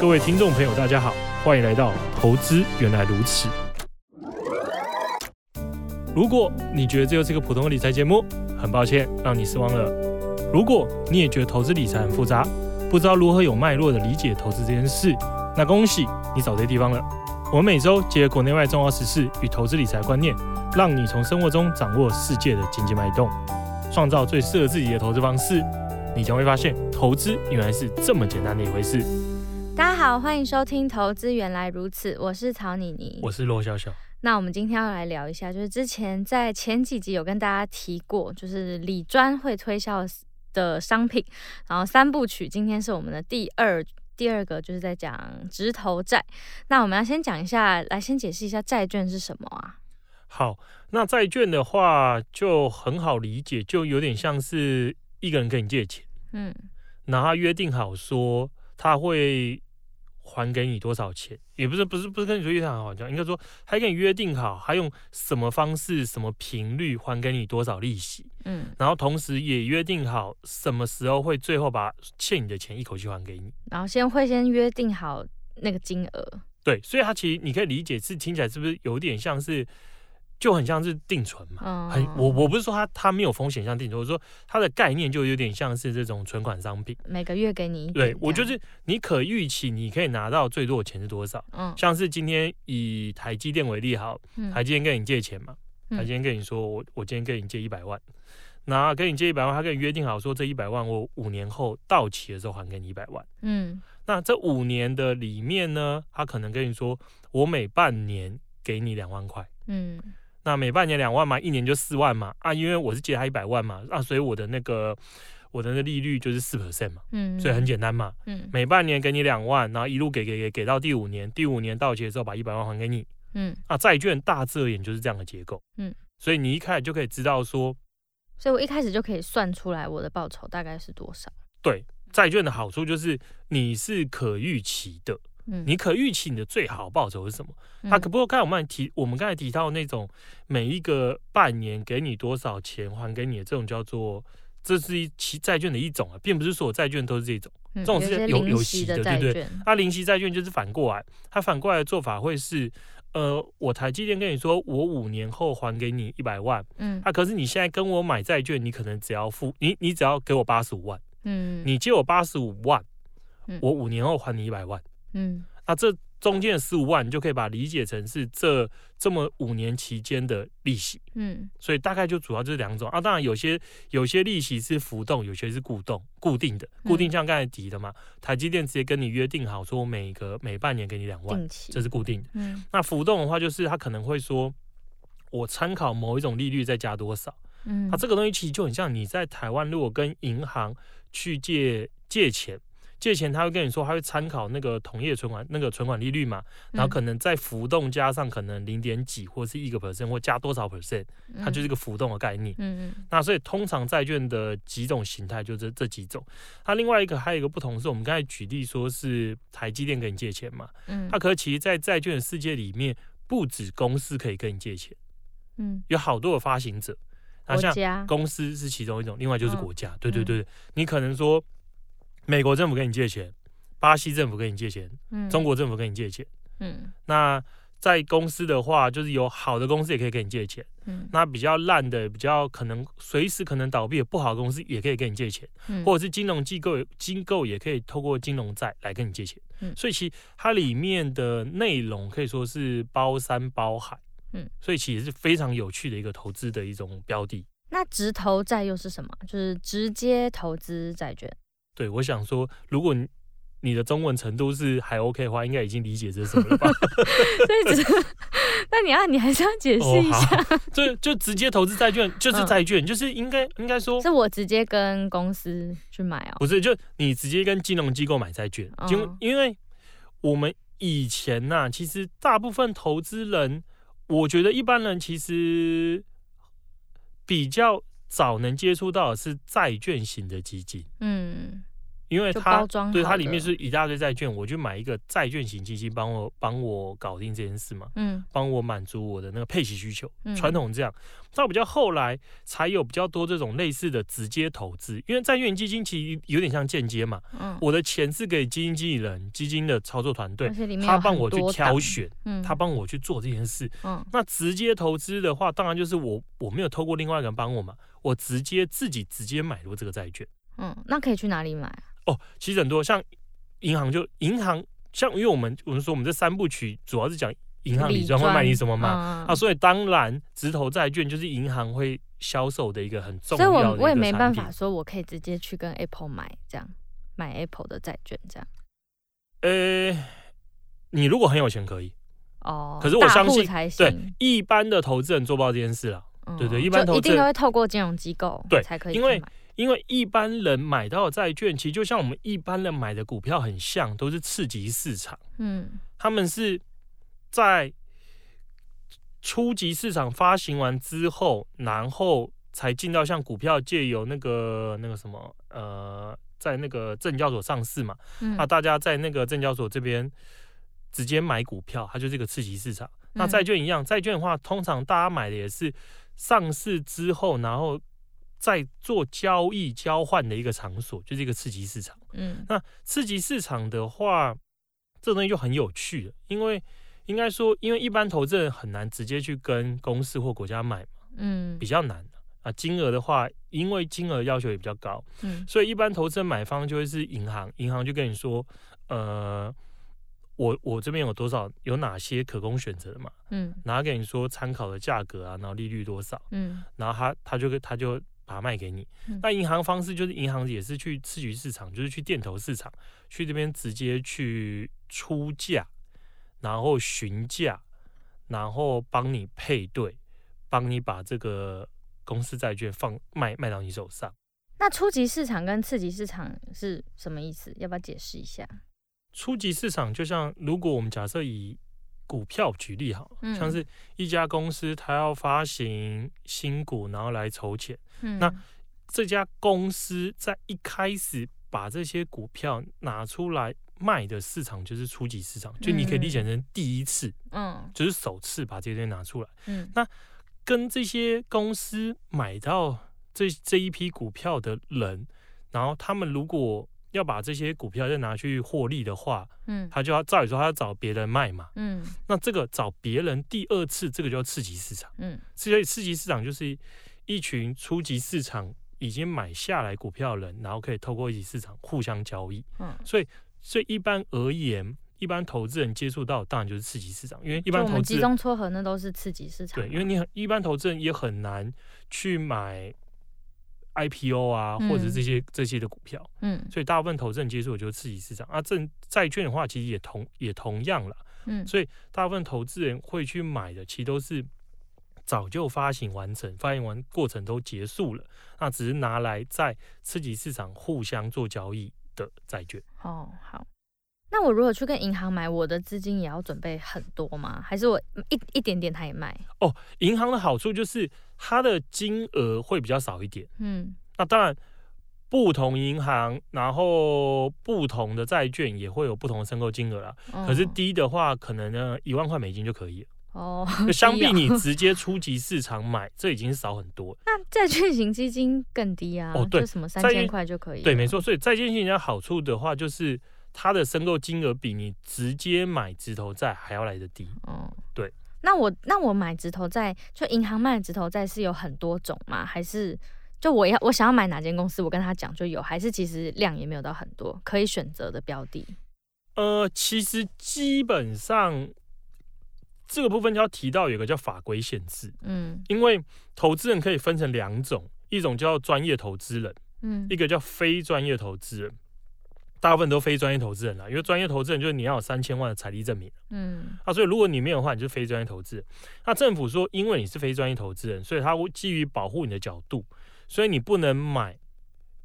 各位听众朋友，大家好，欢迎来到《投资原来如此》。如果你觉得这又是一个普通的理财节目，很抱歉让你失望了。如果你也觉得投资理财很复杂，不知道如何有脉络的理解投资这件事，那恭喜你找对地方了。我们每周结合国内外重要时事与投资理财观念，让你从生活中掌握世界的经济脉动，创造最适合自己的投资方式。你将会发现，投资原来是这么简单的一回事。好，欢迎收听《投资原来如此》，我是曹妮妮，我是罗小小。那我们今天要来聊一下，就是之前在前几集有跟大家提过，就是李专会推销的商品，然后三部曲，今天是我们的第二第二个，就是在讲直投债。那我们要先讲一下，来先解释一下债券是什么啊？好，那债券的话就很好理解，就有点像是。一个人跟你借钱，嗯，然后他约定好说他会还给你多少钱，也不是不是不是跟你说约定好像，应该说他跟你约定好，还用什么方式、什么频率还给你多少利息，嗯，然后同时也约定好什么时候会最后把欠你的钱一口气还给你，然后先会先约定好那个金额，对，所以他其实你可以理解是听起来是不是有点像是。就很像是定存嘛，嗯、很我我不是说它它没有风险像定存，我说它的概念就有点像是这种存款商品，每个月给你，对我就是你可预期你可以拿到最多的钱是多少，嗯，像是今天以台积电为例好，台积电跟你借钱嘛，嗯、台积电跟你说我我今天跟你借一百万，那跟你借一百万，他跟你约定好说这一百万我五年后到期的时候还给你一百万，嗯，那这五年的里面呢，他可能跟你说我每半年给你两万块，嗯。那每半年两万嘛，一年就四万嘛啊，因为我是借他一百万嘛啊，所以我的那个我的那个利率就是四 percent 嘛，嗯，所以很简单嘛，嗯，每半年给你两万，然后一路给给给给到第五年，第五年到期的时候把一百万还给你，嗯，啊，债券大致而言就是这样的结构，嗯，所以你一开始就可以知道说，所以我一开始就可以算出来我的报酬大概是多少，对，债券的好处就是你是可预期的。你可预期你的最好报酬是什么？他可不过刚才我们提，我们刚才提到那种每一个半年给你多少钱还给你的这种叫做，这是一期债券的一种啊，并不是所有债券都是这种，这种是有有息的，对不对？它零息债券就是反过来，它反过来的做法会是，呃，我台积电跟你说，我五年后还给你一百万，嗯，啊，可是你现在跟我买债券，你可能只要付你，你只要给我八十五万，嗯，你借我八十五万，我五年后还你一百万。嗯，那这中间的十五万，你就可以把它理解成是这这么五年期间的利息。嗯，所以大概就主要就是两种啊。当然有些有些利息是浮动，有些是固动固定的。固定像刚才提的嘛，台积电直接跟你约定好说每个每半年给你两万，这是固定的。嗯，那浮动的话就是他可能会说，我参考某一种利率再加多少。嗯，那这个东西其实就很像你在台湾如果跟银行去借借钱。借钱他会跟你说，他会参考那个同业存款那个存款利率嘛，然后可能再浮动加上可能零点几或是一个 percent 或加多少 percent，它就是一个浮动的概念。嗯嗯。那所以通常债券的几种形态就这这几种。它另外一个还有一个不同是，我们刚才举例说是台积电跟你借钱嘛，嗯，它可其实在债券的世界里面，不止公司可以跟你借钱，嗯，有好多的发行者，那像公司是其中一种，另外就是国家，对对对，你可能说。美国政府跟你借钱，巴西政府跟你借钱，嗯，中国政府跟你借钱，嗯，那在公司的话，就是有好的公司也可以跟你借钱，嗯，那比较烂的、比较可能随时可能倒闭的不好的公司也可以跟你借钱，嗯，或者是金融机构机构也可以透过金融债来跟你借钱，嗯，所以其实它里面的内容可以说是包山包海，嗯，所以其实是非常有趣的一个投资的一种标的。那直投债又是什么？就是直接投资债券。对，我想说，如果你你的中文程度是还 OK 的话，应该已经理解这是什么了吧？对，只 是那你要你还是要解释一下，哦、就就直接投资债券就 是债券，嗯、就是应该应该说，是我直接跟公司去买哦，不是，就你直接跟金融机构买债券，因为我们以前呐、啊，其实大部分投资人，我觉得一般人其实比较早能接触到的是债券型的基金，嗯。因为它对它里面是一大堆债券，我就买一个债券型基金，帮我帮我搞定这件事嘛，嗯，帮我满足我的那个配息需求。嗯、传统这样，到比较后来才有比较多这种类似的直接投资，因为债券基金其实有点像间接嘛，嗯，我的钱是给基金经理人、基金的操作团队，他帮我去挑选，嗯，他帮我去做这件事，嗯，那直接投资的话，当然就是我我没有透过另外一个人帮我嘛。我直接自己直接买入这个债券，嗯，那可以去哪里买？哦，其实很多像银行就银行，像因为我们我们说我们这三部曲主要是讲银行理专会卖你什么嘛，嗯、啊，所以当然直投债券就是银行会销售的一个很重要的。所以我我也没办法说我可以直接去跟 Apple 买这样买 Apple 的债券这样。呃，你如果很有钱可以哦，可是我相信对一般的投资人做不到这件事了。对对，一般投资一定都会透过金融机构对才可以，因为因为一般人买到的债券，其实就像我们一般人买的股票很像，都是次级市场。嗯，他们是在初级市场发行完之后，然后才进到像股票借由那个那个什么呃，在那个证交所上市嘛。嗯，那大家在那个证交所这边直接买股票，它就是一个次级市场。那债券一样，债券的话，通常大家买的也是。上市之后，然后再做交易交换的一个场所，就是一个次级市场。嗯，那次级市场的话，这东西就很有趣了，因为应该说，因为一般投资人很难直接去跟公司或国家买嘛，嗯，比较难啊。金额的话，因为金额要求也比较高，嗯，所以一般投资人买方就会是银行，银行就跟你说，呃。我我这边有多少，有哪些可供选择的嘛？嗯，拿给你说参考的价格啊，然后利率多少？嗯，然后他他就他就把它卖给你。嗯、那银行方式就是银行也是去次级市场，就是去店头市场，去这边直接去出价，然后询价，然后帮你配对，帮你把这个公司债券放卖卖到你手上。那初级市场跟次级市场是什么意思？要不要解释一下？初级市场就像，如果我们假设以股票举例好，嗯、像是一家公司，它要发行新股，然后来筹钱。嗯、那这家公司在一开始把这些股票拿出来卖的市场，就是初级市场，就你可以理解成第一次，嗯，就是首次把这些拿出来。嗯，那跟这些公司买到这这一批股票的人，然后他们如果要把这些股票再拿去获利的话，嗯，他就要照理说他要找别人卖嘛，嗯，那这个找别人第二次，这个叫次级市场，嗯，所以次级市场就是一群初级市场已经买下来股票的人，然后可以透过一级市场互相交易，嗯，所以所以一般而言，一般投资人接触到当然就是次级市场，因为一般投资集中撮合那都是次级市场，对，因为你很一般投资人也很难去买。IPO 啊，或者是这些、嗯、这些的股票，嗯，所以大部分投资人接触的就是刺激市场啊。证债券的话，其实也同也同样了，嗯，所以大部分投资人会去买的，其实都是早就发行完成，发行完过程都结束了，那只是拿来在刺激市场互相做交易的债券。哦，好。那我如果去跟银行买，我的资金也要准备很多吗？还是我一一点点他也卖？哦，银行的好处就是它的金额会比较少一点。嗯，那当然，不同银行，然后不同的债券也会有不同的申购金额啦。哦、可是低的话，可能呢一万块美金就可以了。哦，就相比你直接初级市场买，这已经少很多。那债券型基金更低啊？哦，对，什么三千块就可以？对，没错。所以债券型的好处的话，就是。它的申购金额比你直接买直投债还要来得低。哦，对。那我那我买直投债，就银行卖的直投债是有很多种吗？还是就我要我想要买哪间公司，我跟他讲就有？还是其实量也没有到很多，可以选择的标的？呃，其实基本上这个部分就要提到有个叫法规限制。嗯，因为投资人可以分成两种，一种叫专业投资人，嗯，一个叫非专业投资人。大部分都非专业投资人啦，因为专业投资人就是你要有三千万的财力证明，嗯，啊，所以如果你没有的话，你就是非专业投资人。那政府说，因为你是非专业投资人，所以他会基于保护你的角度，所以你不能买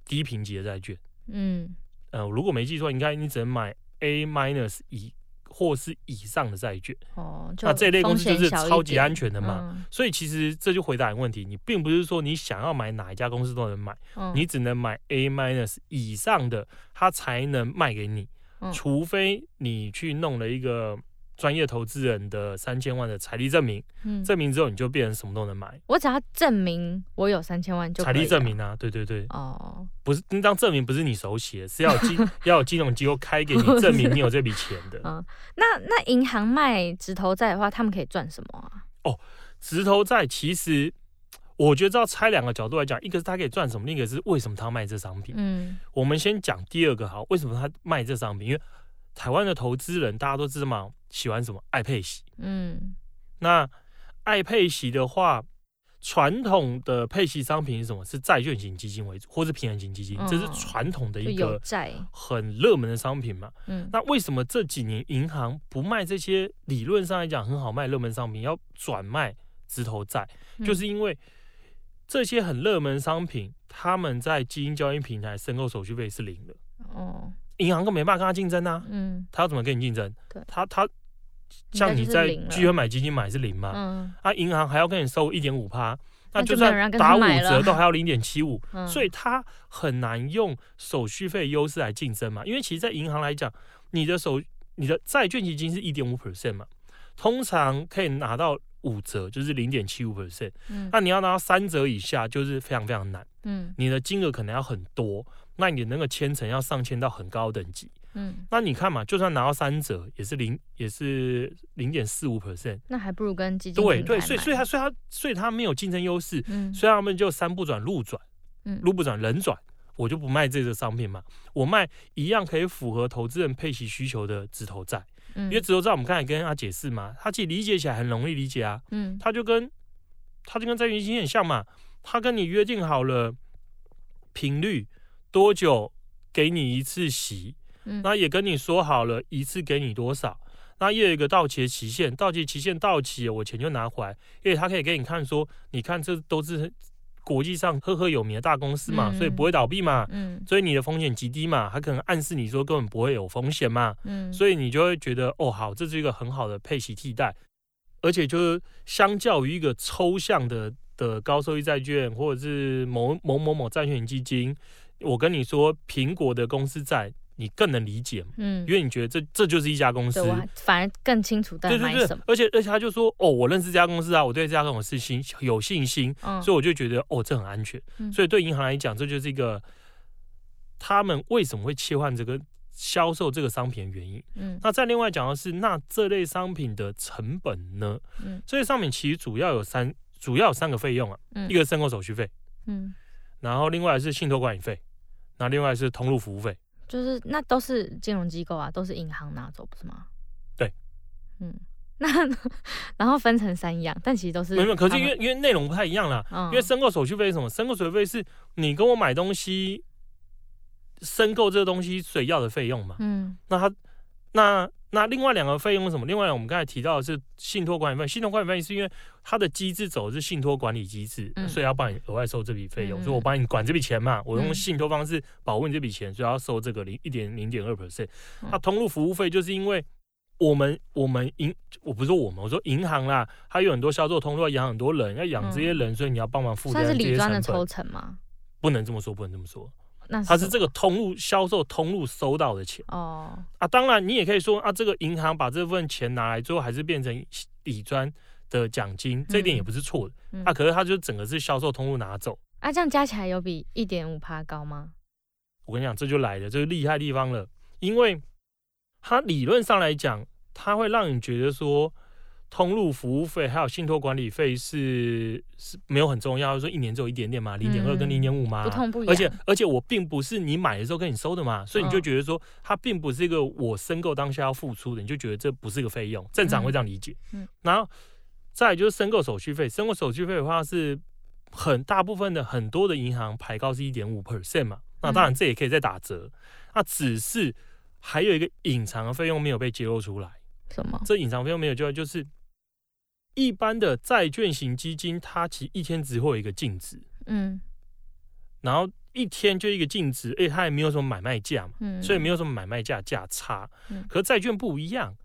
低评级的债券，嗯，呃，如果没记错，应该你只能买 A minus 以或是以上的债券。哦，那这类公司就是超级安全的嘛。嗯、所以其实这就回答一个问题：你并不是说你想要买哪一家公司都能买，嗯、你只能买 A minus 以上的，它才能卖给你。嗯、除非你去弄了一个。专业投资人的三千万的财力证明，嗯，证明之后你就变成什么都能买。我只要证明我有三千万就。财力证明啊，对对对。哦，不是，那张证明不是你手写，是要有金 要有金融机构开给你证明你有这笔钱的。嗯，那那银行卖直投债的话，他们可以赚什么啊？哦，直投债其实我觉得要拆两个角度来讲，一个是他可以赚什么，另一个是为什么他要卖这商品。嗯，我们先讲第二个好，为什么他卖这商品？因为台湾的投资人大家都知道嘛。喜欢什么？爱配息。嗯，那爱配息的话，传统的配息商品是什么？是债券型基金为主，或是平衡型基金，嗯、这是传统的一个很热门的商品嘛。嗯，那为什么这几年银行不卖这些理论上来讲很好卖热门商品，要转卖直投债？嗯、就是因为这些很热门商品，他们在基金交易平台申购手续费是零的。哦，银行更没办法跟他竞争啊。嗯，他要怎么跟你竞争？对，他他。像你在聚合买基金买是零嘛？嗯，啊，银行还要跟你收一点五趴，那就算打五折都还要零点七五，所以它很难用手续费优势来竞争嘛。因为其实，在银行来讲，你的手你的债券基金是一点五 percent 嘛，通常可以拿到五折，就是零点七五 percent。嗯，那你要拿到三折以下，就是非常非常难。嗯，你的金额可能要很多，那你的那个签成要上千到很高等级。嗯，那你看嘛，就算拿到三折，也是零，也是零点四五 percent，那还不如跟基金对对，所以所以他所以他所以他没有竞争优势，嗯，所以他们就三不转路转，嗯，路不转人转，我就不卖这个商品嘛，我卖一样可以符合投资人配息需求的直投债，嗯，因为直投债我们刚才跟他解释嘛，他其实理解起来很容易理解啊，嗯，他就跟他就跟债券基金很像嘛，他跟你约定好了频率多久给你一次息。那也跟你说好了，一次给你多少？那又有一个到期的期限，到期期限到期，我钱就拿回来。因为他可以给你看说，你看这都是国际上赫赫有名的大公司嘛，所以不会倒闭嘛，嗯所以你的风险极低嘛，他可能暗示你说根本不会有风险嘛，嗯所以你就会觉得哦好，这是一个很好的配息替代，而且就是相较于一个抽象的的高收益债券或者是某某某某债券基金，我跟你说苹果的公司债。你更能理解，嗯，因为你觉得这这就是一家公司，反而更清楚在买什么。而且而且他就说，哦，我认识这家公司啊，我对这家公司信有信心，嗯，所以我就觉得，哦，这很安全。嗯，所以对银行来讲，这就是一个他们为什么会切换这个销售这个商品的原因。嗯，那再另外讲的是，那这类商品的成本呢？嗯，这类商品其实主要有三，主要有三个费用啊，嗯，一个是申购手续费，嗯，然后另外是信托管理费，那另外是通路服务费。就是那都是金融机构啊，都是银行拿走，不是吗？对，嗯，那然后分成三样，但其实都是没有，可是因为因为内容不太一样啦。嗯、因为申购手续费是什么？申购手续费是你跟我买东西，申购这个东西所要的费用嘛。嗯，那他那。那另外两个费用是什么？另外我们刚才提到的是信托管理费。信托管理费是因为它的机制走的是信托管理机制，嗯、所以要帮你额外收这笔费用。嗯、所以我帮你管这笔钱嘛，我用信托方式保护你这笔钱，所以要收这个零一点零点二 percent。那通路服务费就是因为我们我们银我不是说我们我说银行啦，它有很多销售通路要养很多人，要养这些人，嗯、所以你要帮忙负担这些成本。算是理专的抽成吗？不能这么说，不能这么说。那是它是这个通路销售通路收到的钱哦啊，当然你也可以说啊，这个银行把这份钱拿来，最后还是变成底专的奖金，嗯、这一点也不是错的。嗯、啊，可是它就整个是销售通路拿走啊，这样加起来有比一点五趴高吗？我跟你讲，这就来了，这是厉害地方了，因为它理论上来讲，它会让你觉得说。通路服务费还有信托管理费是是没有很重要，说一年只有一点点嘛，零点二跟零点五嘛，不痛不痒。而且而且我并不是你买的时候跟你收的嘛，所以你就觉得说它并不是一个我申购当下要付出的，你就觉得这不是一个费用，正常会这样理解。嗯，然后再就是申购手续费，申购手续费的话是很大部分的很多的银行排高是一点五 percent 嘛，那当然这也可以再打折，那只是还有一个隐藏的费用没有被揭露出来。什么？这隐藏费用没有就就是。一般的债券型基金，它其实一天只会有一个净值，嗯，然后一天就一个净值，哎，它也没有什么买卖价嘛，嗯，所以没有什么买卖价价差，嗯，可是债券不一样，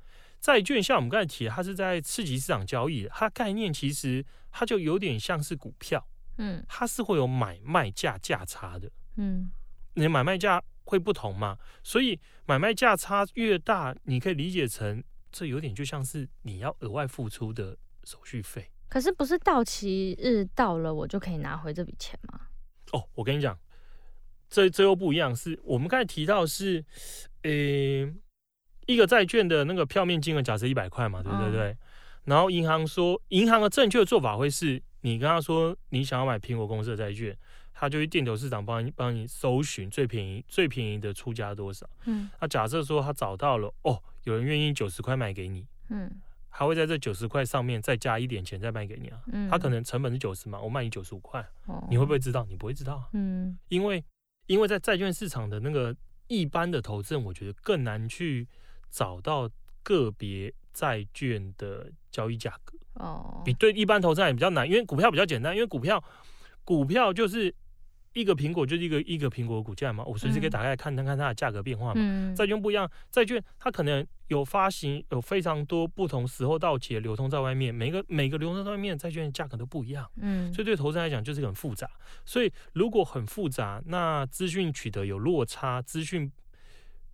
债券像我们刚才提的，它是在次级市场交易，它概念其实它就有点像是股票，嗯，它是会有买卖价价差的，嗯，你的买卖价会不同嘛，所以买卖价差越大，你可以理解成这有点就像是你要额外付出的手续费。可是不是到期日到了，我就可以拿回这笔钱吗？哦，我跟你讲，这这又不一样，是我们刚才提到是，呃、欸。一个债券的那个票面金额假设一百块嘛，对不对？然后银行说，银行的正确的做法会是，你跟他说你想要买苹果公司的债券，他就去电投市场帮你帮你搜寻最便宜最便宜的出价多少。嗯。那假设说他找到了，哦，有人愿意九十块卖给你。嗯。还会在这九十块上面再加一点钱再卖给你啊。嗯。他可能成本是九十嘛，我卖你九十五块。哦。你会不会知道？你不会知道。嗯。因为因为在债券市场的那个一般的投资人，我觉得更难去。找到个别债券的交易价格哦，比对一般投资人也比较难，因为股票比较简单，因为股票股票就是一个苹果就是一个一个苹果股价嘛，我随时可以打开来看看看它的价格变化嘛。嗯、债券不一样，债券它可能有发行有非常多不同时候到期的流通在外面，每个每个流通在外面债券价格都不一样，嗯，所以对投资人来讲就是很复杂。所以如果很复杂，那资讯取得有落差，资讯。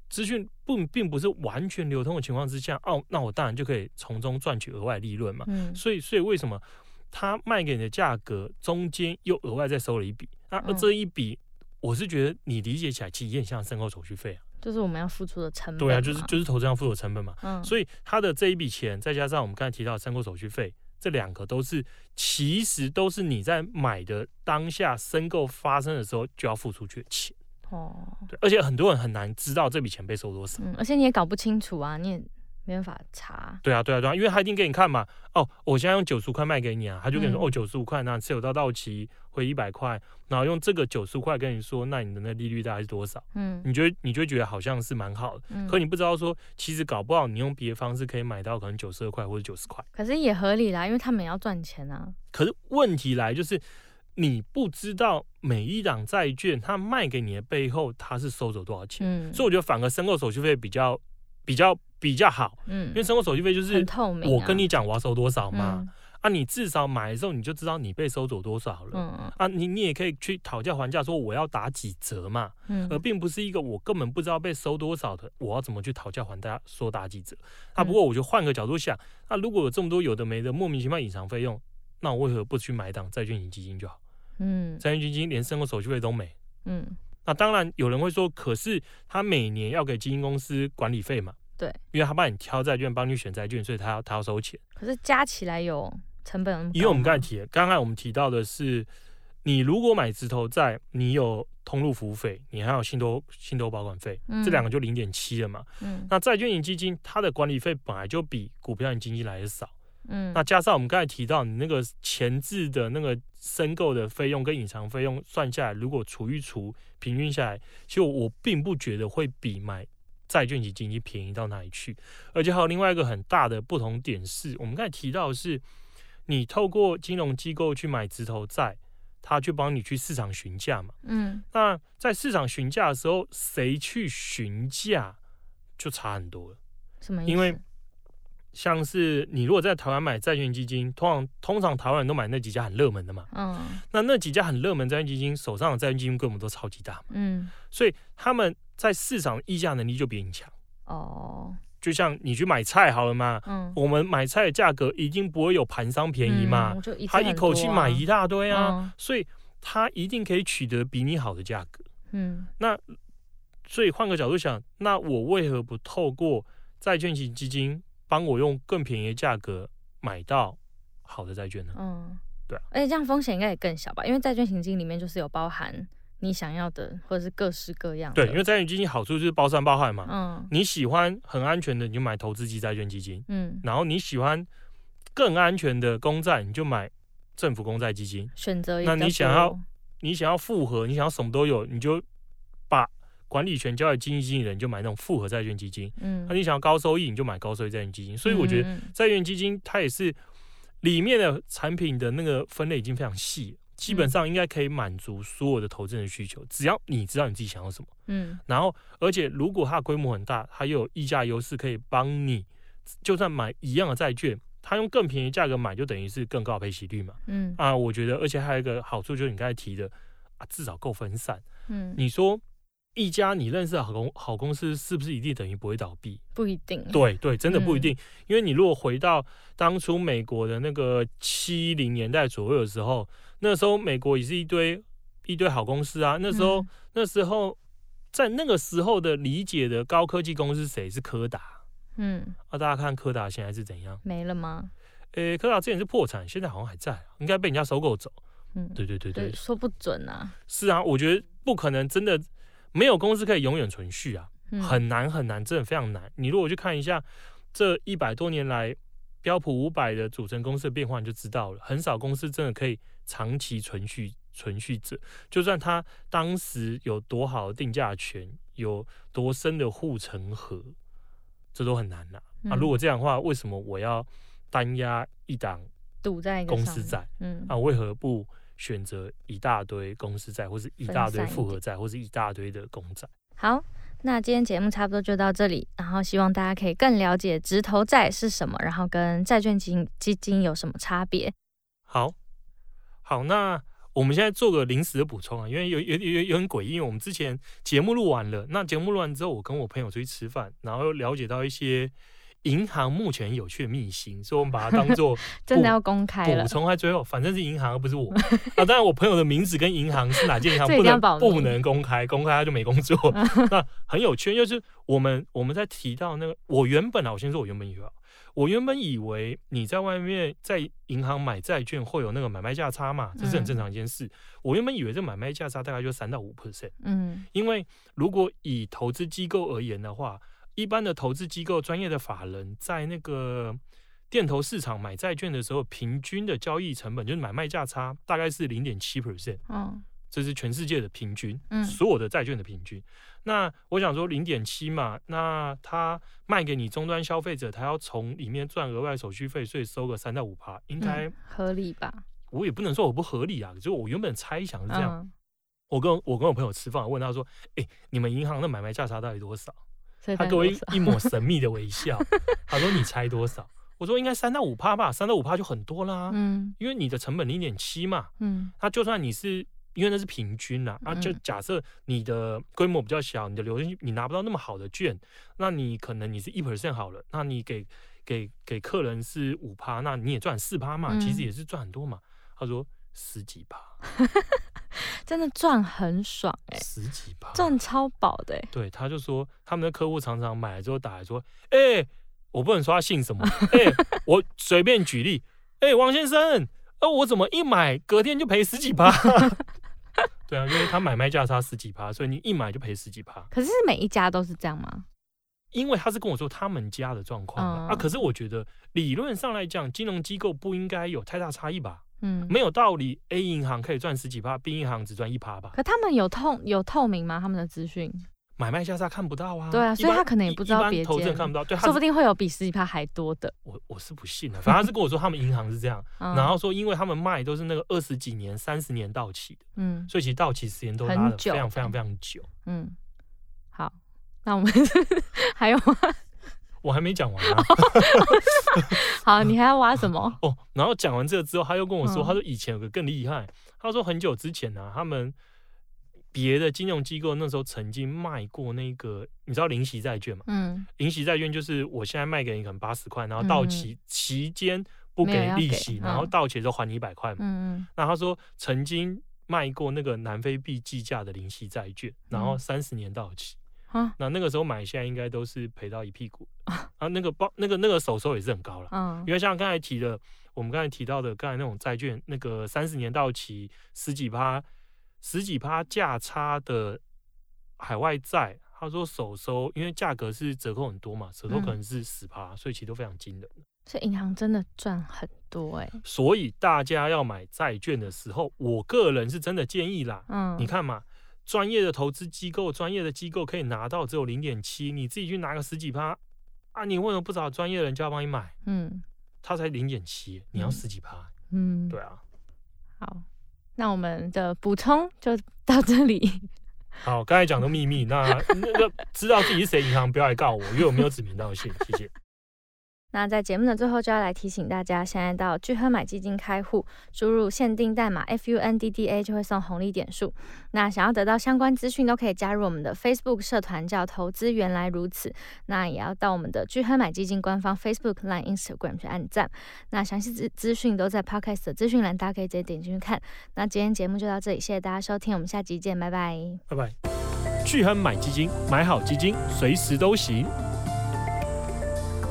资讯不并不是完全流通的情况之下，哦，那我当然就可以从中赚取额外利润嘛。嗯，所以所以为什么他卖给你的价格中间又额外再收了一笔？那这一笔，我是觉得你理解起来其实也很像申购手续费啊，就是我们要付出的成本。对啊，就是就是投资要付出的成本嘛。嗯，所以他的这一笔钱，再加上我们刚才提到的申购手续费，这两个都是其实都是你在买的当下申购发生的时候就要付出去的钱。哦，对，而且很多人很难知道这笔钱被收多少，嗯，而且你也搞不清楚啊，你也没办法查。对啊，对啊，对啊，因为他一定给你看嘛，哦，我现在用九十五块卖给你啊，他就跟你说，嗯、哦，九十五块，那持有到到期回一百块，然后用这个九十五块跟你说，那你的那利率大概是多少？嗯，你觉得你就会觉得好像是蛮好的，嗯、可你不知道说，其实搞不好你用别的方式可以买到可能九十二块或者九十块，可是也合理啦，因为他们也要赚钱啊。可是问题来就是。你不知道每一档债券它卖给你的背后，它是收走多少钱，嗯、所以我觉得反而申购手续费比较比较比较好，嗯，因为生活手续费就是我跟你讲我要收多少嘛，嗯、啊，你至少买的时候你就知道你被收走多少了，嗯、啊，你你也可以去讨价还价，说我要打几折嘛，嗯、而并不是一个我根本不知道被收多少的，我要怎么去讨价还价说打几折，啊，不过我就换个角度想，那、啊、如果有这么多有的没的莫名其妙隐藏费用，那我为何不去买一档债券型基金就好？嗯，债券基金连生活手续费都没。嗯，那当然有人会说，可是他每年要给基金公司管理费嘛？对，因为他帮你挑债券，帮你选债券，所以他要他要收钱。可是加起来有成本。因为我们刚才提，刚才我们提到的是，你如果买直投债，你有通路服务费，你还有信托信托保管费，嗯、这两个就零点七了嘛。嗯，那债券型基金它的管理费本来就比股票型基金来的少。嗯，那加上我们刚才提到你那个前置的那个申购的费用跟隐藏费用算下来，如果除一除，平均下来，其实我并不觉得会比买债券型基金便宜到哪里去。而且还有另外一个很大的不同点是，我们刚才提到的是，你透过金融机构去买直投债，他去帮你去市场询价嘛。嗯，那在市场询价的时候，谁去询价就差很多了。什么意思？因为像是你如果在台湾买债券基金，通常通常台湾人都买那几家很热门的嘛。嗯。那那几家很热门债券基金手上的债券基金规模都超级大嘛。嗯。所以他们在市场议价能力就比你强。哦。就像你去买菜好了嘛。嗯。我们买菜的价格一定不会有盘商便宜嘛。嗯，一啊，他一口气买一大堆啊，嗯，所以他一定可以取得比你好的价格。嗯。那所以换个角度想，那我为何不透过债券型基金？帮我用更便宜的价格买到好的债券呢？嗯，对啊，而且这样风险应该也更小吧？因为债券型基金里面就是有包含你想要的，或者是各式各样的。对，因为债券基金好处就是包山包海嘛。嗯，你喜欢很安全的，你就买投资级债券基金。嗯，然后你喜欢更安全的公债，你就买政府公债基金。选择一，那你想要你想要复合，你想要什么都有，你就把。管理权交给基金经理人，就买那种复合债券基金。嗯，那你想要高收益，你就买高收益债券基金。所以我觉得债券基金它也是里面的产品的那个分类已经非常细，基本上应该可以满足所有的投资人的需求。只要你知道你自己想要什么，嗯，然后而且如果它的规模很大，它又有溢价优势，可以帮你就算买一样的债券，他用更便宜价格买，就等于是更高的配息率嘛。嗯啊，我觉得，而且还有一个好处就是你刚才提的啊，至少够分散。嗯，你说。一家你认识的好公好公司是不是一定等于不会倒闭？不一定。对对，真的不一定。嗯、因为你如果回到当初美国的那个七零年代左右的时候，那时候美国也是一堆一堆好公司啊。那时候、嗯、那时候在那个时候的理解的高科技公司谁是柯达？嗯，啊，大家看柯达现在是怎样？没了吗？诶、欸，柯达之前是破产，现在好像还在，应该被人家收购走。嗯，对对对对，对，说不准啊。是啊，我觉得不可能真的。没有公司可以永远存续啊，很难很难，真的非常难。你如果去看一下这一百多年来标普五百的组成公司的变化，你就知道了，很少公司真的可以长期存续存续着。就算他当时有多好的定价权，有多深的护城河，这都很难呐。啊，如果这样的话，为什么我要单押一档赌在公司在？嗯，啊，为何不？选择一大堆公司债，或是一大堆复合债，或是一大堆的公债。好，那今天节目差不多就到这里，然后希望大家可以更了解直投债是什么，然后跟债券基金基金有什么差别。好，好，那我们现在做个临时的补充啊，因为有有有有点诡异，因为我们之前节目录完了，那节目录完之后，我跟我朋友出去吃饭，然后又了解到一些。银行目前有趣的秘辛，所以我们把它当做 真的要公开了。补充在最后，反正是银行，而不是我 啊。当然，我朋友的名字跟银行是哪间银行不能不能公开，公开他就没工作。那很有趣，就是我们我们在提到那个，我原本啊，我先说，我原本以为，我原本以为你在外面在银行买债券会有那个买卖价差嘛，这是很正常一件事。我原本以为这买卖价差大概就三到五 percent，嗯，因为如果以投资机构而言的话。一般的投资机构、专业的法人，在那个电投市场买债券的时候，平均的交易成本就是买卖价差，大概是零点七 percent。嗯，这是全世界的平均，嗯，所有的债券的平均。那我想说零点七嘛，那他卖给你终端消费者，他要从里面赚额外手续费，所以收个三到五趴，应该合理吧？我也不能说我不合理啊，就我原本猜想是这样。嗯、我跟我跟我朋友吃饭，问他说：“哎、欸，你们银行的买卖价差到底多少？”他给我一一抹 神秘的微笑，他说：“你猜多少？”我说：“应该三到五趴吧，三到五趴就很多啦。”嗯，因为你的成本零点七嘛。嗯，那就算你是因为那是平均啦，啊，就假设你的规模比较小，你的流动性你拿不到那么好的券，那你可能你是一 percent 好了，那你给给给客人是五趴，那你也赚四趴嘛，其实也是赚很多嘛。他说十几趴。真的赚很爽哎、欸，十几趴，赚超饱的。对，他就说他们的客户常常买了之后打来说，哎、欸，我不能说他姓什么，哎、欸，我随便举例，哎、欸，王先生，呃，我怎么一买隔天就赔十几趴？对啊，因为他买卖价差十几趴，所以你一买就赔十几趴。可是每一家都是这样吗？因为他是跟我说他们家的状况、嗯、啊，可是我觉得理论上来讲，金融机构不应该有太大差异吧。嗯，没有道理。A 银行可以赚十几趴，B 银行只赚一趴吧？可他们有透有透明吗？他们的资讯买卖价差看不到啊。对啊，所以他可能也不知道别投资人看不到，对，说不定会有比十几趴还多的。我我是不信的，反正他是跟我说他们银行是这样，然后说因为他们卖都是那个二十几年、三十年到期的，嗯，所以其实到期时间都拉得非常非常非常久。嗯，好，那我们 还有吗？我还没讲完啊！好，你还要挖什么？哦，然后讲完这个之后，他又跟我说，他说以前有个更厉害。他说很久之前呢、啊，他们别的金融机构那时候曾经卖过那个，你知道零息债券吗？嗯，零息债券就是我现在卖给你可能八十块，然后到期期间不给利息，然后到期的时候还你一百块嘛。嗯嗯。那他说曾经卖过那个南非币计价的零息债券，然后三十年到期。啊，那那个时候买，现在应该都是赔到一屁股啊。那个包，那个那个手收也是很高了。嗯，因为像刚才提的，我们刚才提到的，刚才那种债券，那个三十年到期十几趴、十几趴价差的海外债，他说手收，因为价格是折扣很多嘛，手收可能是十趴，所以其实都非常惊人。所以银行真的赚很多哎。所以大家要买债券的时候，我个人是真的建议啦。嗯，你看嘛。专业的投资机构，专业的机构可以拿到只有零点七，你自己去拿个十几趴啊？你为什么不找专业的人就要帮你买？嗯，他才零点七，你要十几趴？嗯，对啊。好，那我们的补充就到这里。好，刚才讲的秘密，那那个知道自己是谁银行不要来告我，因为我没有指名道姓。谢谢。那在节目的最后，就要来提醒大家，现在到聚亨买基金开户，输入限定代码 FUNDDA 就会送红利点数。那想要得到相关资讯，都可以加入我们的 Facebook 社团，叫“投资原来如此”。那也要到我们的聚亨买基金官方 Facebook、Line、Instagram 去按赞。那详细资资讯都在 Podcast 的资讯栏，大家可以直接点进去看。那今天节目就到这里，谢谢大家收听，我们下集见，拜拜，拜拜。巨亨买基金，买好基金，随时都行。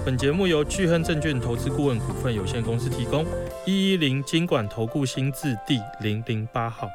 本节目由巨亨证券投资顾问股份有限公司提供，一一零金管投顾新字第零零八号。